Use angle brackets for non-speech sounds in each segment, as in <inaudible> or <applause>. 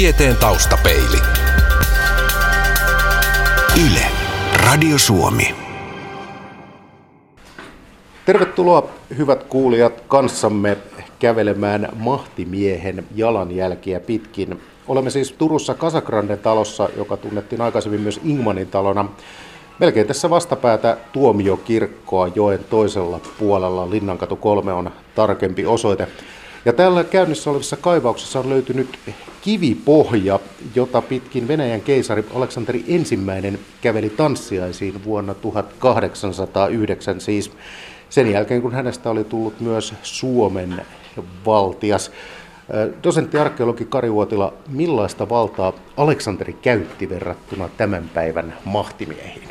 Tieteen taustapeili. Yle. Radio Suomi. Tervetuloa hyvät kuulijat kanssamme kävelemään mahtimiehen jalanjälkiä pitkin. Olemme siis Turussa Kasagranden talossa, joka tunnettiin aikaisemmin myös Ingmanin talona. Melkein tässä vastapäätä Tuomiokirkkoa joen toisella puolella. Linnankatu 3 on tarkempi osoite. Ja tällä käynnissä olevissa kaivauksissa on löytynyt kivipohja, jota pitkin Venäjän keisari Aleksanteri ensimmäinen käveli tanssiaisiin vuonna 1809, siis sen jälkeen kun hänestä oli tullut myös Suomen valtias. Dosentti arkeologi Kari Uotila, millaista valtaa Aleksanteri käytti verrattuna tämän päivän mahtimiehiin?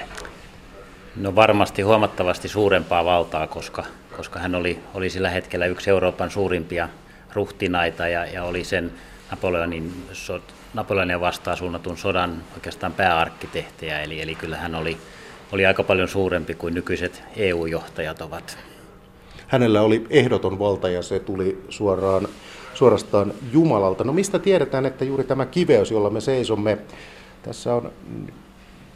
No varmasti huomattavasti suurempaa valtaa, koska, koska hän oli, oli sillä hetkellä yksi Euroopan suurimpia ruhtinaita ja, ja oli sen Napoleonin, so, Napoleonia vastaan suunnatun sodan oikeastaan pääarkkitehtejä, eli, eli kyllä hän oli, oli aika paljon suurempi kuin nykyiset EU-johtajat ovat. Hänellä oli ehdoton valta ja se tuli suoraan, suorastaan Jumalalta. No mistä tiedetään, että juuri tämä kiveys, jolla me seisomme, tässä on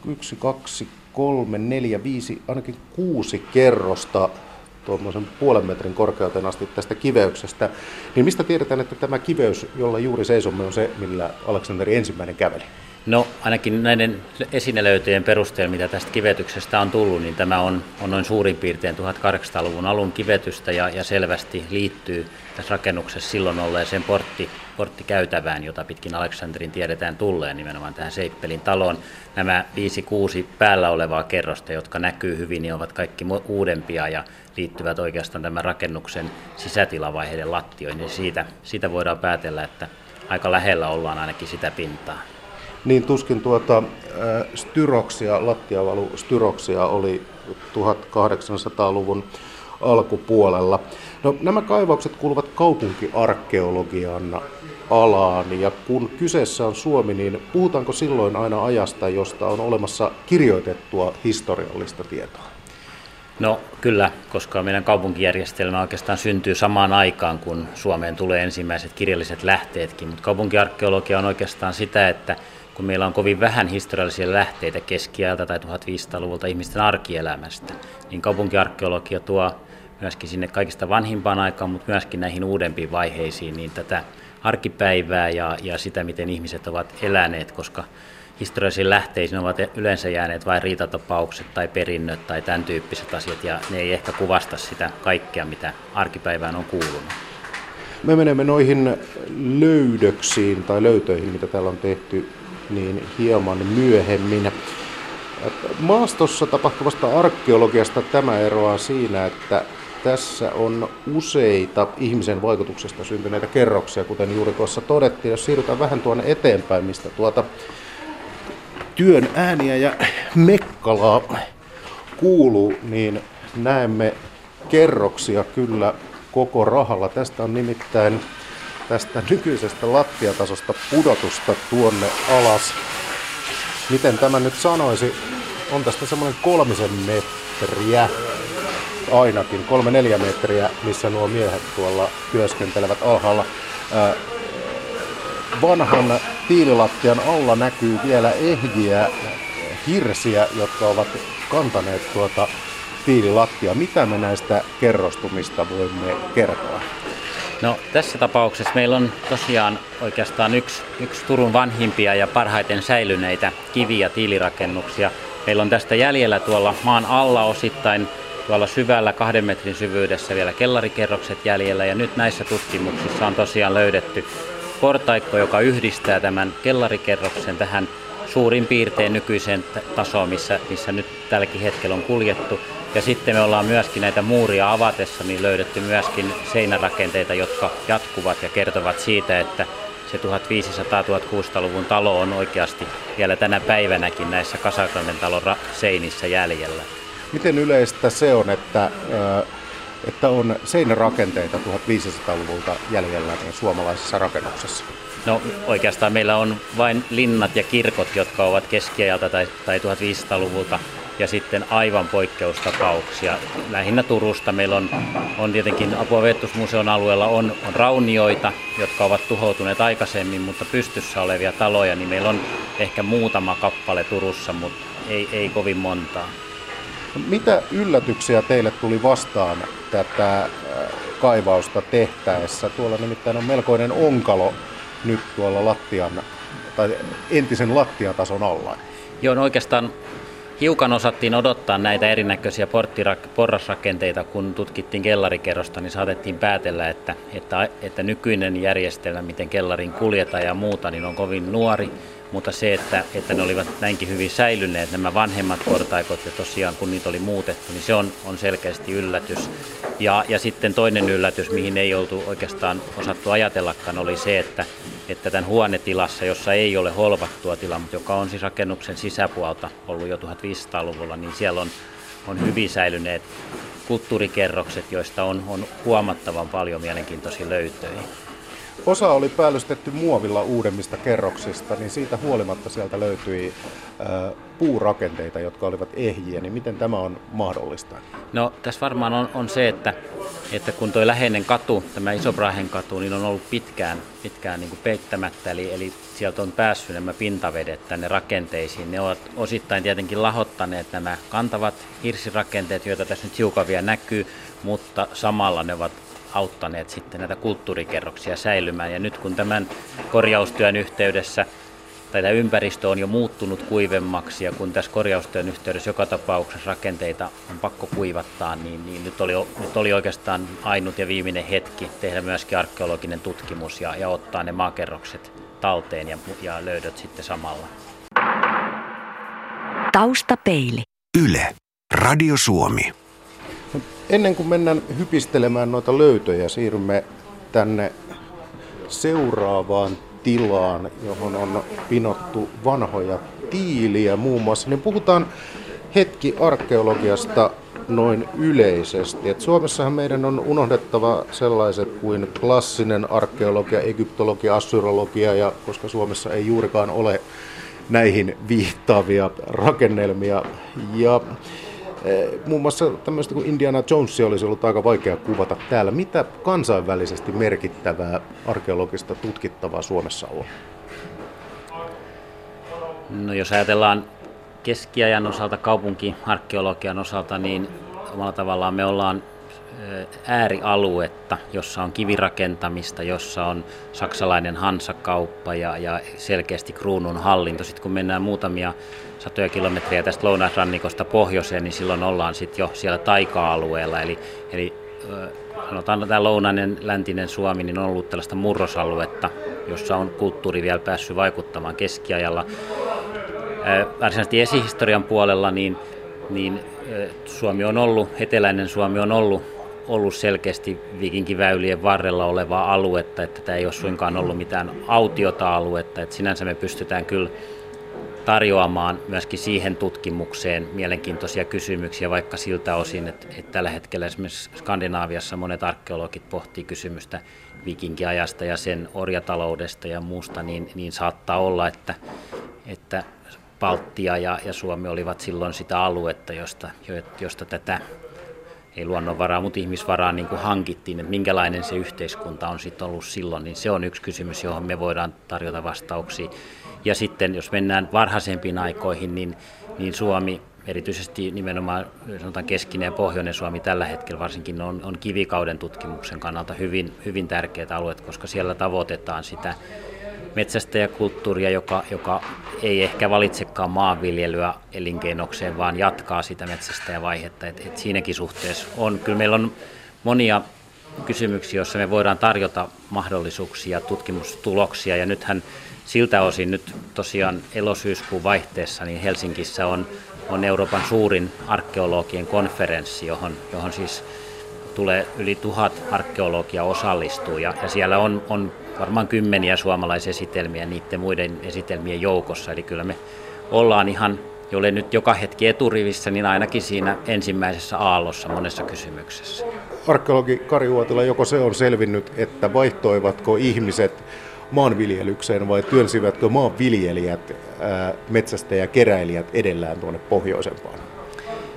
yksi, kaksi, kolme, neljä, viisi, ainakin kuusi kerrosta tuommoisen puolen metrin korkeuteen asti tästä kiveyksestä, niin mistä tiedetään, että tämä kiveys, jolla juuri seisomme, on se, millä Aleksanteri ensimmäinen käveli? No ainakin näiden esinelöytöjen perusteella, mitä tästä kivetyksestä on tullut, niin tämä on, on noin suurin piirtein 1800-luvun alun kivetystä ja, ja selvästi liittyy tässä rakennuksessa silloin olleeseen portti, porttikäytävään, jota pitkin Aleksanterin tiedetään tulleen nimenomaan tähän Seippelin taloon. Nämä 5-6 päällä olevaa kerrosta, jotka näkyy hyvin, niin ovat kaikki uudempia ja liittyvät oikeastaan tämän rakennuksen sisätilavaiheiden lattioihin. Ja siitä, siitä voidaan päätellä, että aika lähellä ollaan ainakin sitä pintaa. Niin tuskin tuota styroksia, lattiavalu styroksia oli 1800-luvun alkupuolella. No, nämä kaivaukset kuuluvat kaupunkiarkeologian alaan ja kun kyseessä on Suomi, niin puhutaanko silloin aina ajasta, josta on olemassa kirjoitettua historiallista tietoa? No kyllä, koska meidän kaupunkijärjestelmä oikeastaan syntyy samaan aikaan, kun Suomeen tulee ensimmäiset kirjalliset lähteetkin, mutta kaupunkiarkeologia on oikeastaan sitä, että kun meillä on kovin vähän historiallisia lähteitä keskiajalta tai 1500-luvulta ihmisten arkielämästä, niin kaupunkiarkeologia tuo myöskin sinne kaikista vanhimpaan aikaan, mutta myöskin näihin uudempiin vaiheisiin, niin tätä arkipäivää ja, ja sitä, miten ihmiset ovat eläneet, koska historiallisiin lähteisiin ovat yleensä jääneet vain riitatapaukset tai perinnöt tai tämän tyyppiset asiat, ja ne ei ehkä kuvasta sitä kaikkea, mitä arkipäivään on kuulunut. Me menemme noihin löydöksiin tai löytöihin, mitä täällä on tehty, niin hieman myöhemmin. Maastossa tapahtuvasta arkeologiasta tämä eroaa siinä, että tässä on useita ihmisen vaikutuksesta syntyneitä kerroksia, kuten juuri tuossa todettiin. Jos siirrytään vähän tuonne eteenpäin, mistä tuota työn ääniä ja mekkalaa kuuluu, niin näemme kerroksia kyllä koko rahalla. Tästä on nimittäin tästä nykyisestä lattiatasosta pudotusta tuonne alas. Miten tämä nyt sanoisi? On tästä semmoinen kolmisen metriä ainakin, kolme neljä metriä, missä nuo miehet tuolla työskentelevät alhaalla. Vanhan tiililattian alla näkyy vielä ehjiä hirsiä, jotka ovat kantaneet tuota tiililattia. Mitä me näistä kerrostumista voimme kertoa? No tässä tapauksessa meillä on tosiaan oikeastaan yksi, yksi Turun vanhimpia ja parhaiten säilyneitä kivi- ja tiilirakennuksia. Meillä on tästä jäljellä tuolla maan alla osittain tuolla syvällä kahden metrin syvyydessä vielä kellarikerrokset jäljellä ja nyt näissä tutkimuksissa on tosiaan löydetty portaikko, joka yhdistää tämän kellarikerroksen tähän suurin piirtein nykyiseen tasoon, missä, missä nyt tälläkin hetkellä on kuljettu. Ja sitten me ollaan myöskin näitä muuria avatessa niin löydetty myöskin seinärakenteita, jotka jatkuvat ja kertovat siitä, että se 1500-1600-luvun talo on oikeasti vielä tänä päivänäkin näissä Kasakranen talon seinissä jäljellä. Miten yleistä se on, että, että on seinärakenteita 1500-luvulta jäljellä suomalaisessa rakennuksessa? No oikeastaan meillä on vain linnat ja kirkot, jotka ovat keskiajalta tai, tai 1500-luvulta ja sitten aivan poikkeustapauksia. Lähinnä Turusta meillä on, on tietenkin Apua alueella on, on raunioita, jotka ovat tuhoutuneet aikaisemmin, mutta pystyssä olevia taloja, niin meillä on ehkä muutama kappale Turussa, mutta ei, ei kovin montaa. Mitä yllätyksiä teille tuli vastaan tätä äh, kaivausta tehtäessä? Tuolla nimittäin on melkoinen onkalo nyt tuolla lattian, tai entisen lattiatason alla. Joo, no oikeastaan hiukan osattiin odottaa näitä erinäköisiä porrasrakenteita, kun tutkittiin kellarikerrosta, niin saatettiin päätellä, että, että, että nykyinen järjestelmä, miten kellarin kuljetaan ja muuta, niin on kovin nuori mutta se, että, että ne olivat näinkin hyvin säilyneet, nämä vanhemmat portaikot, ja tosiaan kun niitä oli muutettu, niin se on, on selkeästi yllätys. Ja, ja sitten toinen yllätys, mihin ei oltu oikeastaan osattu ajatellakaan, oli se, että, että tämän huonetilassa, jossa ei ole holvattua tilaa, mutta joka on siis rakennuksen sisäpuolta ollut jo 1500-luvulla, niin siellä on, on hyvin säilyneet kulttuurikerrokset, joista on, on huomattavan paljon mielenkiintoisia löytöjä. Osa oli päällystetty muovilla uudemmista kerroksista, niin siitä huolimatta sieltä löytyi puurakenteita, jotka olivat ehjiä, niin miten tämä on mahdollista? No tässä varmaan on, on se, että, että kun tuo läheinen katu, tämä Isobrahen katu, niin on ollut pitkään, pitkään niin kuin peittämättä, eli, eli sieltä on päässyt nämä pintavedet tänne rakenteisiin. Ne ovat osittain tietenkin lahottaneet nämä kantavat hirsirakenteet, joita tässä nyt hiukan vielä näkyy, mutta samalla ne ovat auttaneet sitten näitä kulttuurikerroksia säilymään. Ja nyt kun tämän korjaustyön yhteydessä tai tämä ympäristö on jo muuttunut kuivemmaksi ja kun tässä korjaustyön yhteydessä joka tapauksessa rakenteita on pakko kuivattaa, niin, niin nyt, oli, nyt oli oikeastaan ainut ja viimeinen hetki tehdä myöskin arkeologinen tutkimus ja, ja ottaa ne maakerrokset talteen ja, ja löydöt sitten samalla. Taustapeili. Yle. Radio Suomi. Ennen kuin mennään hypistelemään noita löytöjä, siirrymme tänne seuraavaan tilaan, johon on pinottu vanhoja tiiliä muun muassa. Niin puhutaan hetki arkeologiasta noin yleisesti. Et Suomessahan meidän on unohdettava sellaiset kuin klassinen arkeologia, egyptologia, assyrologia, ja koska Suomessa ei juurikaan ole näihin viittaavia rakennelmia. Ja muun muassa tämmöistä kuin Indiana Jones olisi ollut aika vaikea kuvata täällä. Mitä kansainvälisesti merkittävää arkeologista tutkittavaa Suomessa on? No jos ajatellaan keskiajan osalta, kaupunkiarkeologian osalta, niin omalla tavallaan me ollaan eh, äärialuetta, jossa on kivirakentamista, jossa on saksalainen hansakauppa ja, ja selkeästi kruunun hallinto. Sitten kun mennään muutamia satoja kilometriä tästä lounaisrannikosta pohjoiseen, niin silloin ollaan sitten jo siellä taika-alueella. Eli, eli sanotaan tämä lounainen läntinen Suomi niin on ollut tällaista murrosaluetta, jossa on kulttuuri vielä päässyt vaikuttamaan keskiajalla. Varsinaisesti esihistorian puolella niin, niin Suomi on ollut, eteläinen Suomi on ollut, ollut selkeästi viikinkiväylien varrella olevaa aluetta, että tämä ei ole suinkaan ollut mitään autiota aluetta, että sinänsä me pystytään kyllä tarjoamaan myöskin siihen tutkimukseen mielenkiintoisia kysymyksiä, vaikka siltä osin, että, että tällä hetkellä esimerkiksi Skandinaaviassa monet arkeologit pohtii kysymystä vikinkiajasta ja sen orjataloudesta ja muusta, niin, niin saattaa olla, että, että Baltia ja, ja Suomi olivat silloin sitä aluetta, josta, josta tätä ei luonnonvaraa, mutta ihmisvaraa niin kuin hankittiin, että minkälainen se yhteiskunta on sitten ollut silloin, niin se on yksi kysymys, johon me voidaan tarjota vastauksia. Ja sitten jos mennään varhaisempiin aikoihin, niin, niin Suomi, erityisesti nimenomaan sanotaan keskinen ja pohjoinen Suomi tällä hetkellä varsinkin on, on kivikauden tutkimuksen kannalta hyvin, hyvin tärkeät alueet, koska siellä tavoitetaan sitä metsästäjäkulttuuria, joka, joka ei ehkä valitsekaan maanviljelyä elinkeinokseen, vaan jatkaa sitä metsästäjävaihetta. Et, et siinäkin suhteessa on, kyllä meillä on monia kysymyksiä, joissa me voidaan tarjota mahdollisuuksia, tutkimustuloksia, ja nythän siltä osin nyt tosiaan elosyyskuun vaihteessa niin Helsingissä on, on Euroopan suurin arkeologien konferenssi, johon, johon siis tulee yli tuhat arkeologia osallistuu ja, ja siellä on, on varmaan kymmeniä suomalaisia esitelmiä niiden muiden esitelmien joukossa. Eli kyllä me ollaan ihan, jolle nyt joka hetki eturivissä, niin ainakin siinä ensimmäisessä aallossa monessa kysymyksessä. Arkeologi Kari Uotila, joko se on selvinnyt, että vaihtoivatko ihmiset maanviljelykseen vai työnsivätkö maanviljelijät, metsästäjä ja keräilijät edellään tuonne pohjoisempaan?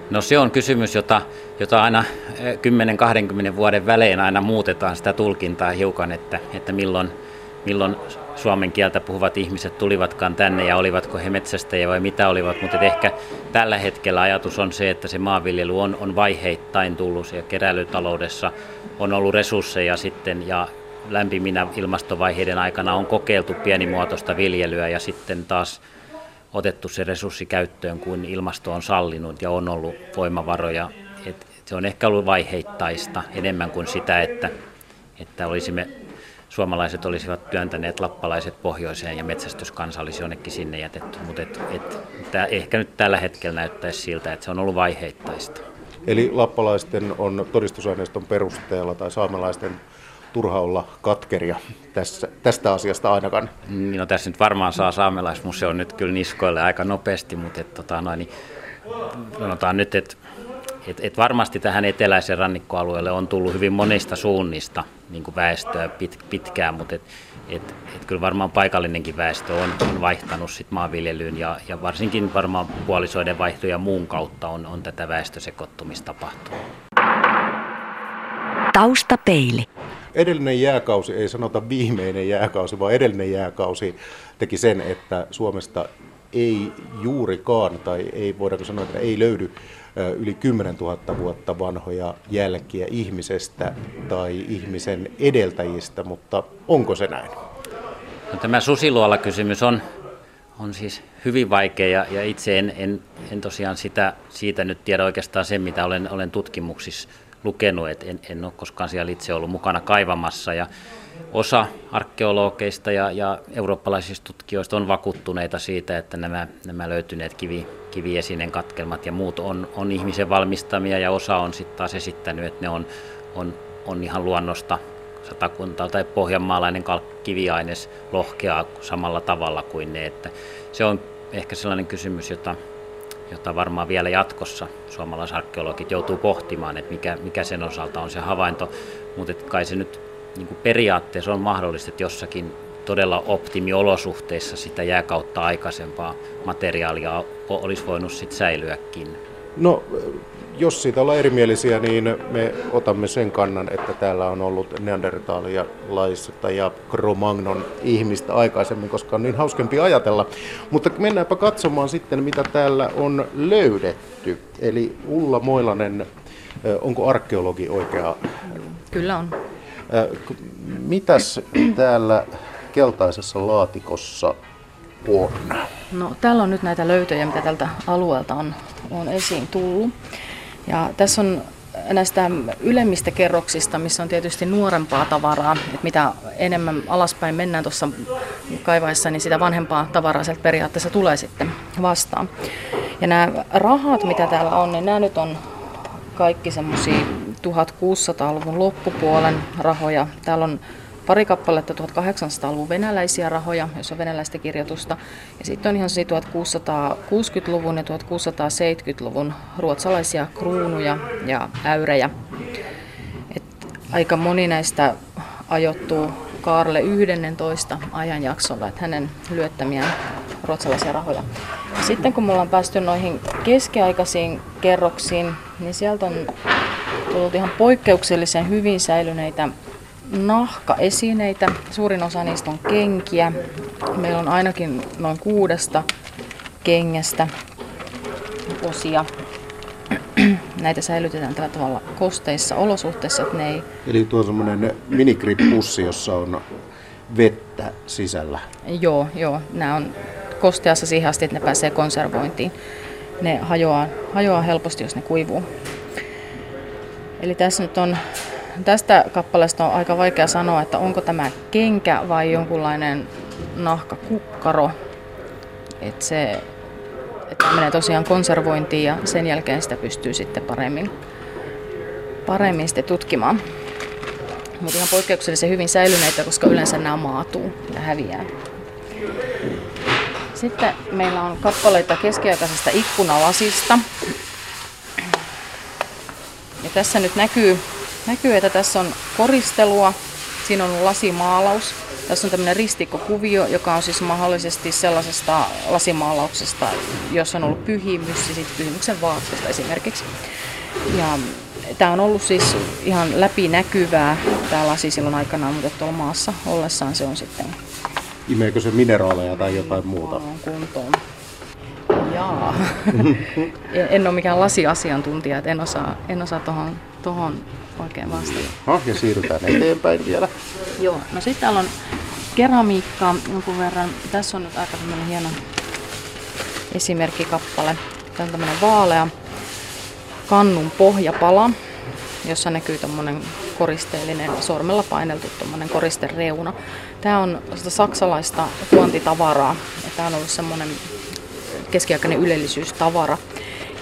No se on kysymys, jota, jota aina 10-20 vuoden välein aina muutetaan sitä tulkintaa hiukan, että, että milloin, milloin suomen kieltä puhuvat ihmiset tulivatkaan tänne ja olivatko he metsästäjiä vai mitä olivat, mutta ehkä tällä hetkellä ajatus on se, että se maanviljely on, on vaiheittain tullut ja keräilytaloudessa on ollut resursseja sitten ja lämpiminä ilmastovaiheiden aikana on kokeiltu pienimuotoista viljelyä ja sitten taas otettu se resurssi käyttöön, kun ilmasto on sallinut ja on ollut voimavaroja. Et se on ehkä ollut vaiheittaista enemmän kuin sitä, että, että olisimme, suomalaiset olisivat työntäneet lappalaiset pohjoiseen ja metsästyskansa olisi jonnekin sinne jätetty. Mutta et, et, ehkä nyt tällä hetkellä näyttäisi siltä, että se on ollut vaiheittaista. Eli lappalaisten on todistusaineiston perusteella tai saamelaisten turha olla katkeria tässä, tästä asiasta ainakaan. Niin, no tässä nyt varmaan saa saamelaismuseo nyt kyllä niskoille aika nopeasti, mutta et, tota, noin, niin, sanotaan nyt, että et, et varmasti tähän eteläisen rannikkoalueelle on tullut hyvin monista suunnista niin kuin väestöä pit, pitkään, mutta et, et, et kyllä varmaan paikallinenkin väestö on, on vaihtanut sit maanviljelyyn ja, ja varsinkin varmaan puolisoiden vaihto ja muun kautta on, on tätä väestösekoittumista tapahtunut. Taustapeili edellinen jääkausi, ei sanota viimeinen jääkausi, vaan edellinen jääkausi teki sen, että Suomesta ei juurikaan, tai ei voidaanko sanoa, että ei löydy yli 10 000 vuotta vanhoja jälkiä ihmisestä tai ihmisen edeltäjistä, mutta onko se näin? No, tämä susiluola-kysymys on, on siis hyvin vaikea ja, ja itse en, en, en tosiaan sitä, siitä nyt tiedä oikeastaan sen, mitä olen, olen tutkimuksissa lukenut, että en, en ole koskaan siellä itse ollut mukana kaivamassa. Ja osa arkeologeista ja, ja eurooppalaisista tutkijoista on vakuuttuneita siitä, että nämä, nämä löytyneet kivi, kiviesinen katkelmat ja muut on, on ihmisen valmistamia ja osa on sitten taas esittänyt, että ne on, on, on ihan luonnosta satakunta tai pohjanmaalainen kiviaines lohkeaa samalla tavalla kuin ne. Että se on ehkä sellainen kysymys, jota jota varmaan vielä jatkossa suomalaisarkeologit joutuu pohtimaan, että mikä, mikä sen osalta on se havainto. Mutta kai se nyt niin periaatteessa on mahdollista, että jossakin todella optimiolosuhteissa sitä jääkautta aikaisempaa materiaalia olisi voinut sit säilyäkin. No jos siitä ollaan erimielisiä, niin me otamme sen kannan, että täällä on ollut neandertaalialaista ja kromagnon ihmistä aikaisemmin, koska on niin hauskempi ajatella. Mutta mennäänpä katsomaan sitten, mitä täällä on löydetty. Eli Ulla Moilanen, onko arkeologi oikea? Kyllä on. Mitäs täällä keltaisessa laatikossa on? No, täällä on nyt näitä löytöjä, mitä tältä alueelta on, on esiin tullut. Ja tässä on näistä ylemmistä kerroksista, missä on tietysti nuorempaa tavaraa, että mitä enemmän alaspäin mennään tuossa kaivaessa, niin sitä vanhempaa tavaraa sieltä periaatteessa tulee sitten vastaan. Ja nämä rahat, mitä täällä on, niin nämä nyt on kaikki semmoisia 1600-luvun loppupuolen rahoja. Täällä on pari kappaletta 1800-luvun venäläisiä rahoja, jos on venäläistä kirjoitusta. Ja sitten on ihan 1660-luvun ja 1670-luvun ruotsalaisia kruunuja ja äyrejä. Et aika moni näistä ajoittuu Kaarle 11 ajanjaksolla, että hänen lyöttämiään ruotsalaisia rahoja. Ja sitten kun me ollaan päästy noihin keskiaikaisiin kerroksiin, niin sieltä on tullut ihan poikkeuksellisen hyvin säilyneitä nahkaesineitä. Suurin osa niistä on kenkiä. Meillä on ainakin noin kuudesta kengästä osia. <clears throat> Näitä säilytetään tällä tavalla kosteissa olosuhteissa, että ne ei... Eli tuo semmoinen minikripussi, jossa on vettä sisällä. Joo, joo. Nämä on kosteassa siihen asti, että ne pääsee konservointiin. Ne hajoaa, hajoaa helposti, jos ne kuivuu. Eli tässä nyt on Tästä kappaleesta on aika vaikea sanoa, että onko tämä kenkä vai jonkunlainen nahkakukkaro. Että se että menee tosiaan konservointiin ja sen jälkeen sitä pystyy sitten paremmin, paremmin sitten tutkimaan. Mutta ihan poikkeuksellisen hyvin säilyneitä, koska yleensä nämä maatuu ja häviää. Sitten meillä on kappaleita keskiaikaisesta ikkunalasista. Ja tässä nyt näkyy Näkyy, että tässä on koristelua, siinä on lasimaalaus Tässä on tämmöinen ristikkokuvio, joka on siis mahdollisesti sellaisesta lasimaalauksesta, jossa on ollut pyhimys ja sitten pyhimyksen vaatteesta esimerkiksi. Ja tämä on ollut siis ihan läpinäkyvää tämä lasi silloin aikanaan, mutta tuolla maassa ollessaan se on sitten... Imeekö se mineraaleja tai jotain muuta? kuntoon. Jaa. <laughs> en, en ole mikään lasiasiantuntija, että en osaa, en osaa tohon, tohon oikein vastata. No, ja siirrytään eteenpäin vielä. Joo, no sitten täällä on keramiikkaa jonkun verran. Tässä on nyt aika hieno esimerkkikappale. Tämä on tämmöinen vaalea kannun pohjapala, jossa näkyy tämmöinen koristeellinen, sormella paineltu tämmöinen koristereuna. Tämä on sitä saksalaista tuontitavaraa. Ja tämä on ollut semmoinen keskiaikainen ylellisyystavara.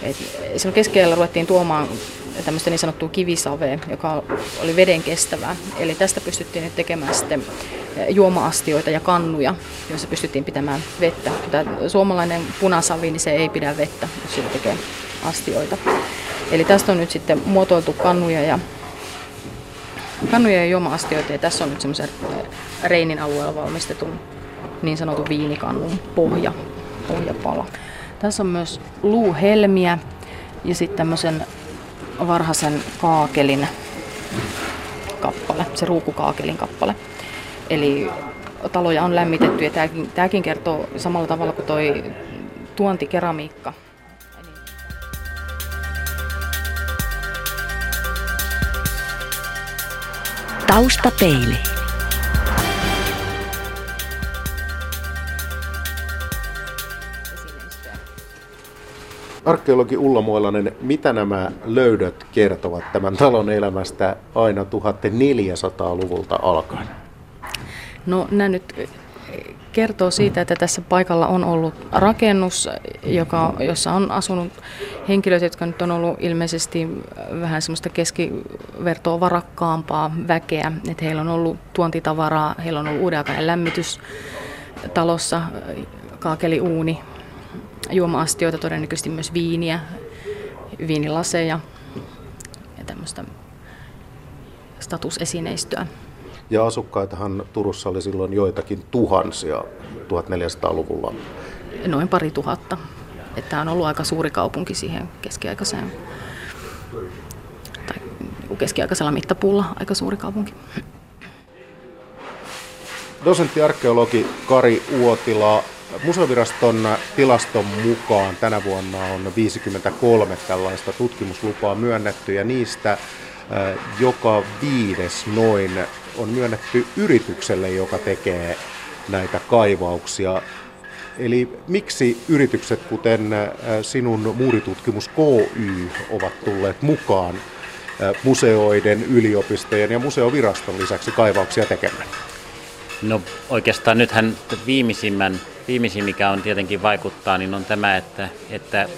Et silloin keskiajalla ruvettiin tuomaan tämmöistä niin sanottua kivisavea, joka oli veden kestävää. Eli tästä pystyttiin nyt tekemään sitten juoma-astioita ja kannuja, joissa pystyttiin pitämään vettä. Tämä suomalainen punasavi, niin se ei pidä vettä, jos sillä tekee astioita. Eli tästä on nyt sitten muotoiltu kannuja ja, kannuja ja juoma-astioita ja tässä on nyt semmoisen Reinin alueella valmistetun niin sanotun viinikannun pohja, pohjapala. Tässä on myös luuhelmiä ja sitten tämmöisen varhaisen kaakelin kappale, se ruukukaakelin kappale. Eli taloja on lämmitetty ja tämäkin, tämäkin kertoo samalla tavalla kuin toi tuontikeramiikka. Taustapeili. Arkeologi Ulla Moilanen, mitä nämä löydöt kertovat tämän talon elämästä aina 1400-luvulta alkaen? No nämä nyt eh, kertoo siitä, että tässä paikalla on ollut rakennus, joka, jossa on asunut henkilöt, jotka nyt on ollut ilmeisesti vähän semmoista keskivertoa varakkaampaa väkeä. Että heillä on ollut tuontitavaraa, heillä on ollut uudenaikainen lämmitys talossa, kaakeliuuni, juoma-astioita, todennäköisesti myös viiniä, viinilaseja ja tämmöistä statusesineistöä. Ja asukkaitahan Turussa oli silloin joitakin tuhansia 1400-luvulla. Noin pari tuhatta. Tämä on ollut aika suuri kaupunki siihen keskiaikaiseen tai keskiaikaisella mittapuulla aika suuri kaupunki. Dosentti arkeologi Kari Uotila, Museoviraston tilaston mukaan tänä vuonna on 53 tällaista tutkimuslupaa myönnetty ja niistä joka viides noin on myönnetty yritykselle, joka tekee näitä kaivauksia. Eli miksi yritykset, kuten sinun muuritutkimus KY, ovat tulleet mukaan museoiden, yliopistojen ja museoviraston lisäksi kaivauksia tekemään? No oikeastaan nythän viimeisimmän, viimeisin, mikä on tietenkin vaikuttaa, niin on tämä, että, että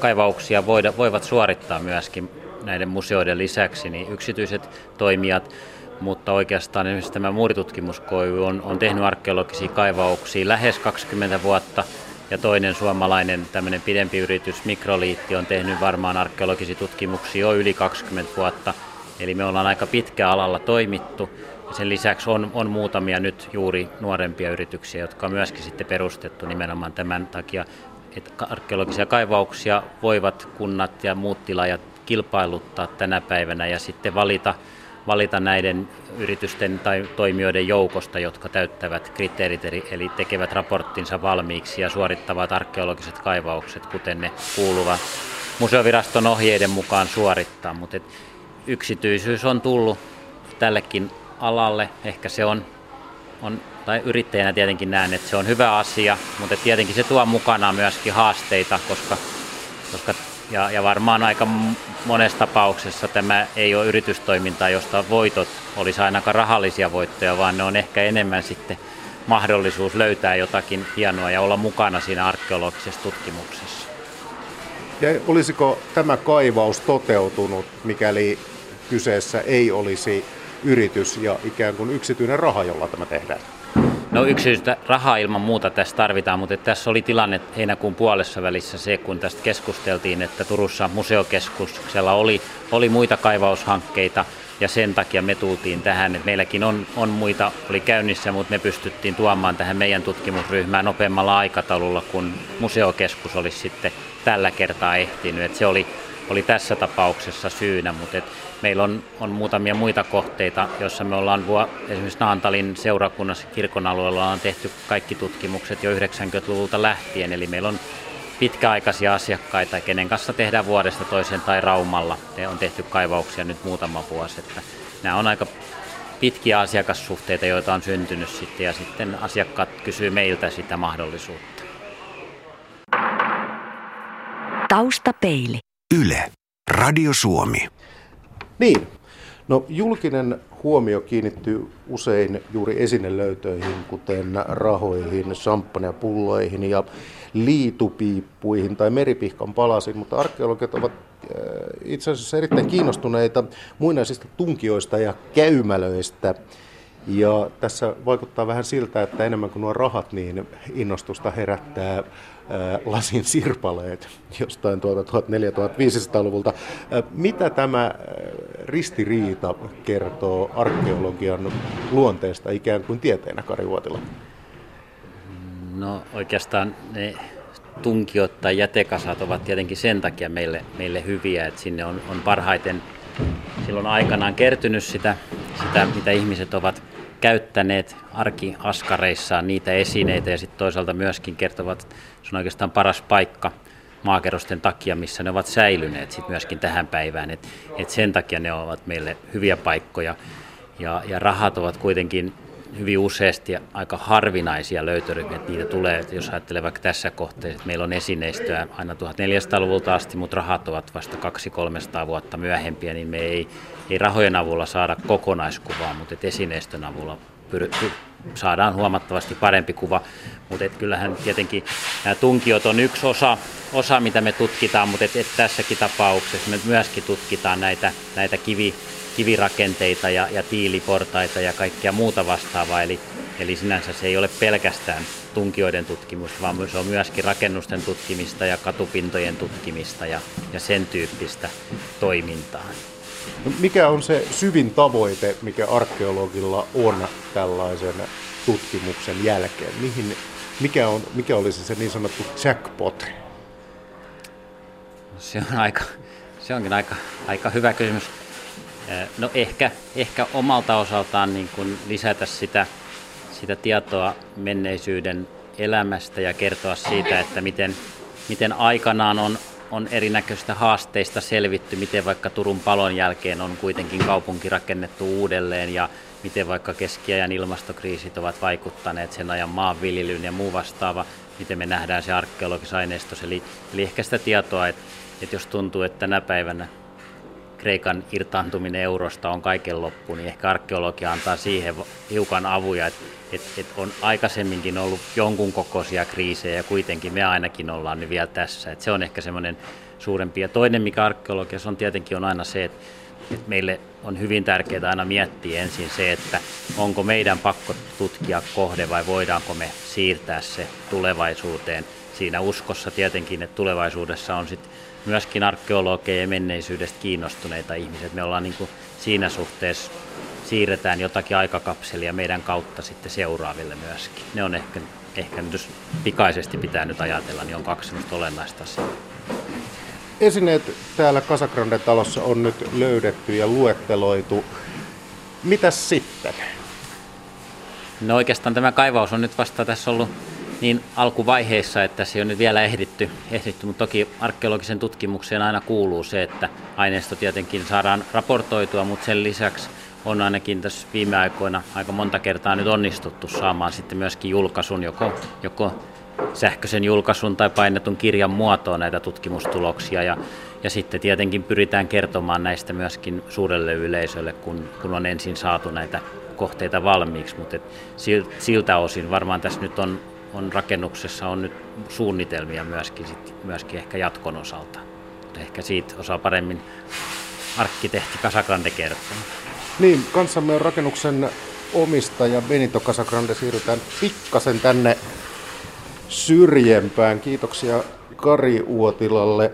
kaivauksia voida, voivat suorittaa myöskin näiden museoiden lisäksi niin yksityiset toimijat, mutta oikeastaan esimerkiksi tämä muuritutkimuskoivu on, on tehnyt arkeologisia kaivauksia lähes 20 vuotta ja toinen suomalainen tämmöinen pidempi yritys, Mikroliitti, on tehnyt varmaan arkeologisia tutkimuksia jo yli 20 vuotta. Eli me ollaan aika pitkä alalla toimittu. Sen lisäksi on, on muutamia nyt juuri nuorempia yrityksiä, jotka on myöskin sitten perustettu nimenomaan tämän takia, että arkeologisia kaivauksia voivat kunnat ja muut tilaajat kilpailuttaa tänä päivänä ja sitten valita, valita näiden yritysten tai toimijoiden joukosta, jotka täyttävät kriteerit, eli tekevät raporttinsa valmiiksi ja suorittavat arkeologiset kaivaukset, kuten ne kuuluvat museoviraston ohjeiden mukaan suorittaa. Mutta yksityisyys on tullut tällekin alalle. Ehkä se on, on tai yrittäjänä tietenkin näen, että se on hyvä asia, mutta tietenkin se tuo mukanaan myöskin haasteita, koska, koska ja, ja varmaan aika monessa tapauksessa tämä ei ole yritystoimintaa, josta voitot olisi ainakaan rahallisia voittoja, vaan ne on ehkä enemmän sitten mahdollisuus löytää jotakin hienoa ja olla mukana siinä arkeologisessa tutkimuksessa. Ja olisiko tämä kaivaus toteutunut, mikäli kyseessä ei olisi yritys ja ikään kuin yksityinen raha, jolla tämä tehdään? No yksityistä rahaa ilman muuta tässä tarvitaan, mutta tässä oli tilanne heinäkuun puolessa välissä se, kun tästä keskusteltiin, että Turussa museokeskuksella oli, oli muita kaivaushankkeita, ja sen takia me tultiin tähän. Et meilläkin on, on muita, oli käynnissä, mutta me pystyttiin tuomaan tähän meidän tutkimusryhmään nopeammalla aikataululla, kun museokeskus olisi sitten tällä kertaa ehtinyt. Et se oli, oli tässä tapauksessa syynä, mutta et meillä on, on muutamia muita kohteita, joissa me ollaan vuo, esimerkiksi Naantalin seurakunnassa kirkon alueella on tehty kaikki tutkimukset jo 90-luvulta lähtien, eli meillä on pitkäaikaisia asiakkaita, kenen kanssa tehdään vuodesta toiseen tai Raumalla. Ne on tehty kaivauksia nyt muutama vuosi. Että nämä on aika pitkiä asiakassuhteita, joita on syntynyt sitten ja sitten asiakkaat kysyy meiltä sitä mahdollisuutta. Taustapeili. Yle. Radio Suomi. Niin, no julkinen huomio kiinnittyy usein juuri esinelöytöihin, kuten rahoihin, champagnepulloihin ja liitupiippuihin tai meripihkan palasiin, mutta arkeologit ovat äh, itse asiassa erittäin kiinnostuneita muinaisista tunkijoista ja käymälöistä. Ja tässä vaikuttaa vähän siltä, että enemmän kuin nuo rahat, niin innostusta herättää ää, lasin sirpaleet jostain tuolta 1400-1500-luvulta. Ää, äh, mitä tämä ristiriita kertoo arkeologian luonteesta ikään kuin tieteenä, Kari Vuotila? No oikeastaan ne tunkiot tai jätekasat ovat tietenkin sen takia meille, meille hyviä, että sinne on, on parhaiten silloin aikanaan kertynyt sitä, sitä, mitä ihmiset ovat käyttäneet arkiaskareissaan niitä esineitä ja sitten toisaalta myöskin kertovat, että se on oikeastaan paras paikka maakerrosten takia, missä ne ovat säilyneet sit myöskin tähän päivään. Et, et sen takia ne ovat meille hyviä paikkoja. Ja, ja rahat ovat kuitenkin hyvin useasti aika harvinaisia löytöryhmiä, että niitä tulee, että jos ajattelee vaikka tässä kohteessa, että meillä on esineistöä aina 1400-luvulta asti, mutta rahat ovat vasta 200-300 vuotta myöhempiä, niin me ei, ei rahojen avulla saada kokonaiskuvaa, mutta esineistön avulla pyr, pyr, saadaan huomattavasti parempi kuva. Mutta kyllähän tietenkin nämä tunkiot on yksi osa, osa mitä me tutkitaan, mutta et, et tässäkin tapauksessa me myöskin tutkitaan näitä, näitä kivi, kivirakenteita ja, ja tiiliportaita ja kaikkea muuta vastaavaa. Eli, eli sinänsä se ei ole pelkästään tunkioiden tutkimusta, vaan se on myöskin rakennusten tutkimista ja katupintojen tutkimista ja, ja sen tyyppistä toimintaa. No, mikä on se syvin tavoite, mikä arkeologilla on tällaisen tutkimuksen jälkeen? Mihin, mikä, on, mikä olisi se niin sanottu jackpot? Se on aika, se onkin aika, aika hyvä kysymys. No ehkä, ehkä omalta osaltaan niin kuin lisätä sitä, sitä tietoa menneisyyden elämästä ja kertoa siitä, että miten, miten aikanaan on, on erinäköistä haasteista selvitty, miten vaikka Turun palon jälkeen on kuitenkin kaupunki rakennettu uudelleen ja miten vaikka keskiajan ilmastokriisit ovat vaikuttaneet sen ajan maanviljelyyn ja muu vastaava, miten me nähdään se arkeologisaineisto. Eli, eli ehkä sitä tietoa, että, että jos tuntuu, että tänä päivänä Kreikan irtaantuminen eurosta on kaiken loppu, niin ehkä arkeologia antaa siihen hiukan avuja, että et, et on aikaisemminkin ollut jonkun kokoisia kriisejä ja kuitenkin me ainakin ollaan nyt vielä tässä. Et se on ehkä semmoinen suurempi. Ja toinen, mikä arkeologiassa on tietenkin, on aina se, että et meille on hyvin tärkeää aina miettiä ensin se, että onko meidän pakko tutkia kohde vai voidaanko me siirtää se tulevaisuuteen. Siinä uskossa tietenkin, että tulevaisuudessa on sitten myöskin arkeologeja ja menneisyydestä kiinnostuneita ihmisiä. Me ollaan niin kuin siinä suhteessa siirretään jotakin aikakapselia meidän kautta sitten seuraaville myöskin. Ne on ehkä, ehkä nyt jos pikaisesti pitää nyt ajatella, niin on kaksi sellaista olennaista asiaa. Esineet täällä Casagrande talossa on nyt löydetty ja luetteloitu. Mitäs sitten? No oikeastaan tämä kaivaus on nyt vasta tässä ollut niin alkuvaiheessa, että se on nyt vielä ehditty, ehditty, mutta toki arkeologisen tutkimukseen aina kuuluu se, että aineisto tietenkin saadaan raportoitua, mutta sen lisäksi on ainakin tässä viime aikoina aika monta kertaa nyt onnistuttu saamaan sitten myöskin julkaisun, joko, joko sähköisen julkaisun tai painetun kirjan muotoon näitä tutkimustuloksia. Ja, ja sitten tietenkin pyritään kertomaan näistä myöskin suurelle yleisölle, kun, kun on ensin saatu näitä kohteita valmiiksi, mutta siltä osin varmaan tässä nyt on on rakennuksessa on nyt suunnitelmia myöskin, sit, myöskin ehkä jatkon osalta. Ehkä siitä osaa paremmin arkkitehti Casagrande kertoa. Niin, kanssamme on rakennuksen omistaja Benito Casagrande. Siirrytään pikkasen tänne syrjempään. Kiitoksia Kari Uotilalle.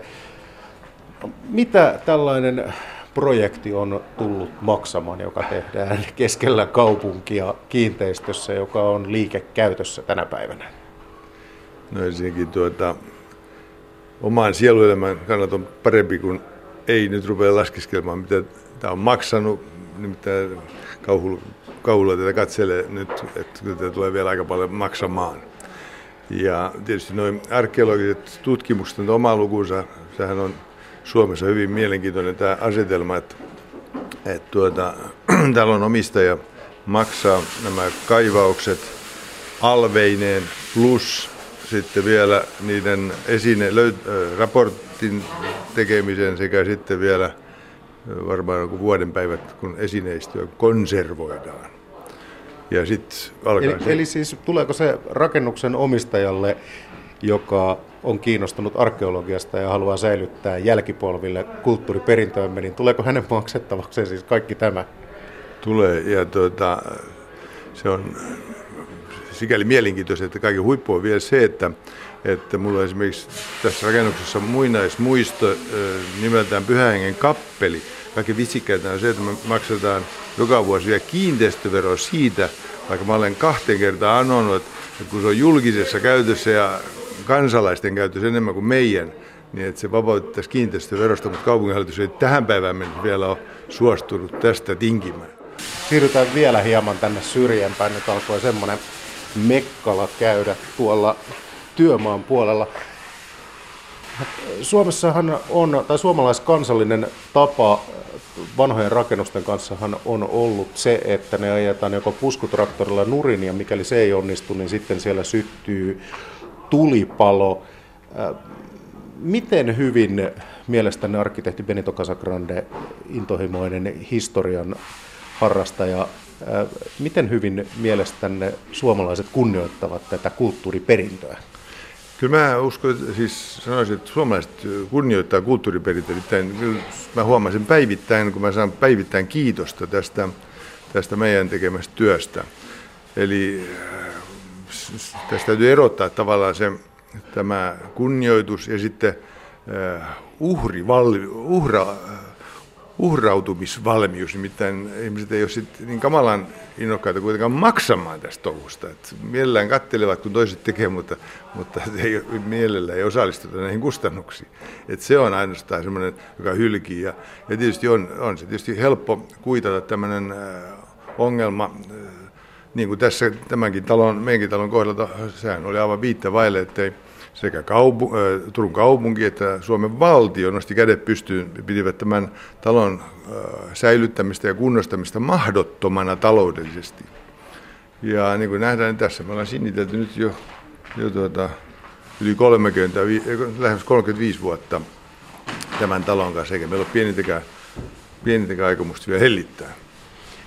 Mitä tällainen projekti on tullut maksamaan, joka tehdään keskellä kaupunkia kiinteistössä, joka on liikekäytössä tänä päivänä? No ensinnäkin tuota, oman sieluelämän kannalta on parempi, kun ei nyt rupea laskeskelemaan, mitä tämä on maksanut. Nimittäin kauhulla tätä katselee nyt, että tämä tulee vielä aika paljon maksamaan. Ja tietysti noin arkeologiset tutkimukset on oma lukunsa. Sehän on Suomessa hyvin mielenkiintoinen tämä asetelma, että, että tuota, <clears throat> talon omistaja maksaa nämä kaivaukset alveineen plus sitten vielä niiden esine, löy- raportin tekemisen sekä sitten vielä varmaan vuoden päivät, kun esineistöä konservoidaan. Ja sit alkaa eli, se... eli siis tuleeko se rakennuksen omistajalle, joka on kiinnostunut arkeologiasta ja haluaa säilyttää jälkipolville kulttuuriperintöämme, niin tuleeko hänen maksettavakseen siis kaikki tämä? Tulee, ja tuota, se on sikäli mielenkiintoista, että kaiken huippu on vielä se, että, että mulla on esimerkiksi tässä rakennuksessa muinaismuisto nimeltään Pyhähengen kappeli. Kaikki vitsikkäitä on se, että me maksetaan joka vuosi vielä kiinteistövero siitä, vaikka mä olen kahteen kertaan anonut, että kun se on julkisessa käytössä ja kansalaisten käytössä enemmän kuin meidän, niin että se vapautettaisiin kiinteistöverosta, mutta kaupunginhallitus ei tähän päivään mennessä vielä ole suostunut tästä tinkimään. Siirrytään vielä hieman tänne syrjempään. Nyt alkoi semmoinen mekkala käydä tuolla työmaan puolella. Suomessahan on, tai suomalaiskansallinen tapa vanhojen rakennusten kanssahan on ollut se, että ne ajetaan joko puskutraktorilla nurin, ja mikäli se ei onnistu, niin sitten siellä syttyy tulipalo. Äh, miten hyvin mielestäni arkkitehti Benito Casagrande, intohimoinen historian harrastaja, äh, miten hyvin mielestänne suomalaiset kunnioittavat tätä kulttuuriperintöä? Kyllä mä uskon, siis sanoisin, että suomalaiset kunnioittaa kulttuuriperintöä. Mä huomasin päivittäin, kun mä saan päivittäin kiitosta tästä, tästä meidän tekemästä työstä. Eli tästä täytyy erottaa tavallaan se, tämä kunnioitus ja sitten äh, uhri, uhra, uhrautumisvalmius, nimittäin ihmiset ei ole sit niin kamalan innokkaita kuitenkaan maksamaan tästä touhusta. Et mielellään kattelevat, kun toiset tekee, mutta, mutta ei, mielellään ei osallistuta näihin kustannuksiin. Et se on ainoastaan semmoinen, joka hylkii. Ja, ja tietysti on, on se tietysti helppo kuitata tämmöinen äh, ongelma, niin kuin tässä tämänkin talon, meidänkin talon kohdalta, sehän oli aivan viittä vaille, ettei sekä kaupu, äh, Turun kaupunki että Suomen valtio nosti kädet pystyyn, pitivät tämän talon äh, säilyttämistä ja kunnostamista mahdottomana taloudellisesti. Ja niin kuin nähdään niin tässä, me ollaan sinnitelty nyt jo, jo tuota, yli 30, lähes 35 vuotta tämän talon kanssa, eikä meillä ole pienintäkään, pienintäkään aikomusta vielä hellittää.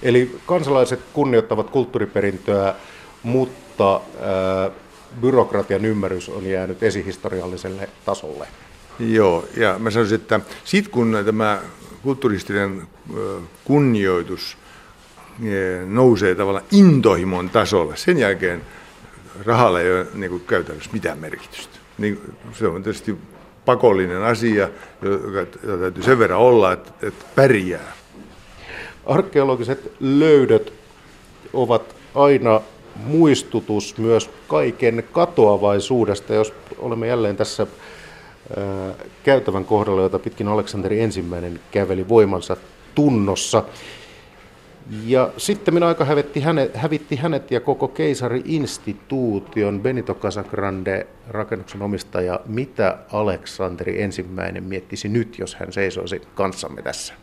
Eli kansalaiset kunnioittavat kulttuuriperintöä, mutta äh, byrokratian ymmärrys on jäänyt esihistorialliselle tasolle. Joo, ja mä sanoisin, että sitten kun tämä kulttuurihistorian kunnioitus nousee tavallaan intohimon tasolle, sen jälkeen rahalla ei ole niin kuin käytännössä mitään merkitystä. Niin, se on tietysti pakollinen asia, joka täytyy sen verran olla, että, että pärjää. Arkeologiset löydöt ovat aina muistutus myös kaiken katoavaisuudesta, jos olemme jälleen tässä käytävän kohdalla, jota pitkin Aleksanteri ensimmäinen käveli voimansa tunnossa. Ja sitten minä aika hävitti hänet, hävitti hänet ja koko keisari-instituution Benito Casagrande, rakennuksen omistaja. Mitä Aleksanteri ensimmäinen miettisi nyt, jos hän seisoisi kanssamme tässä?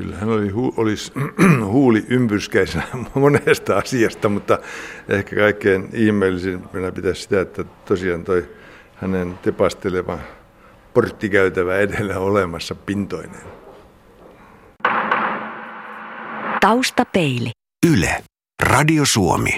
Kyllä hän oli, hu, olisi <clears throat> huuli ympyskäisenä <laughs> monesta asiasta, mutta ehkä kaikkein ihmeellisimpänä pitäisi sitä, että tosiaan toi hänen tepasteleva porttikäytävä edellä olemassa pintoineen. Taustapeili. Yle. Radio Suomi.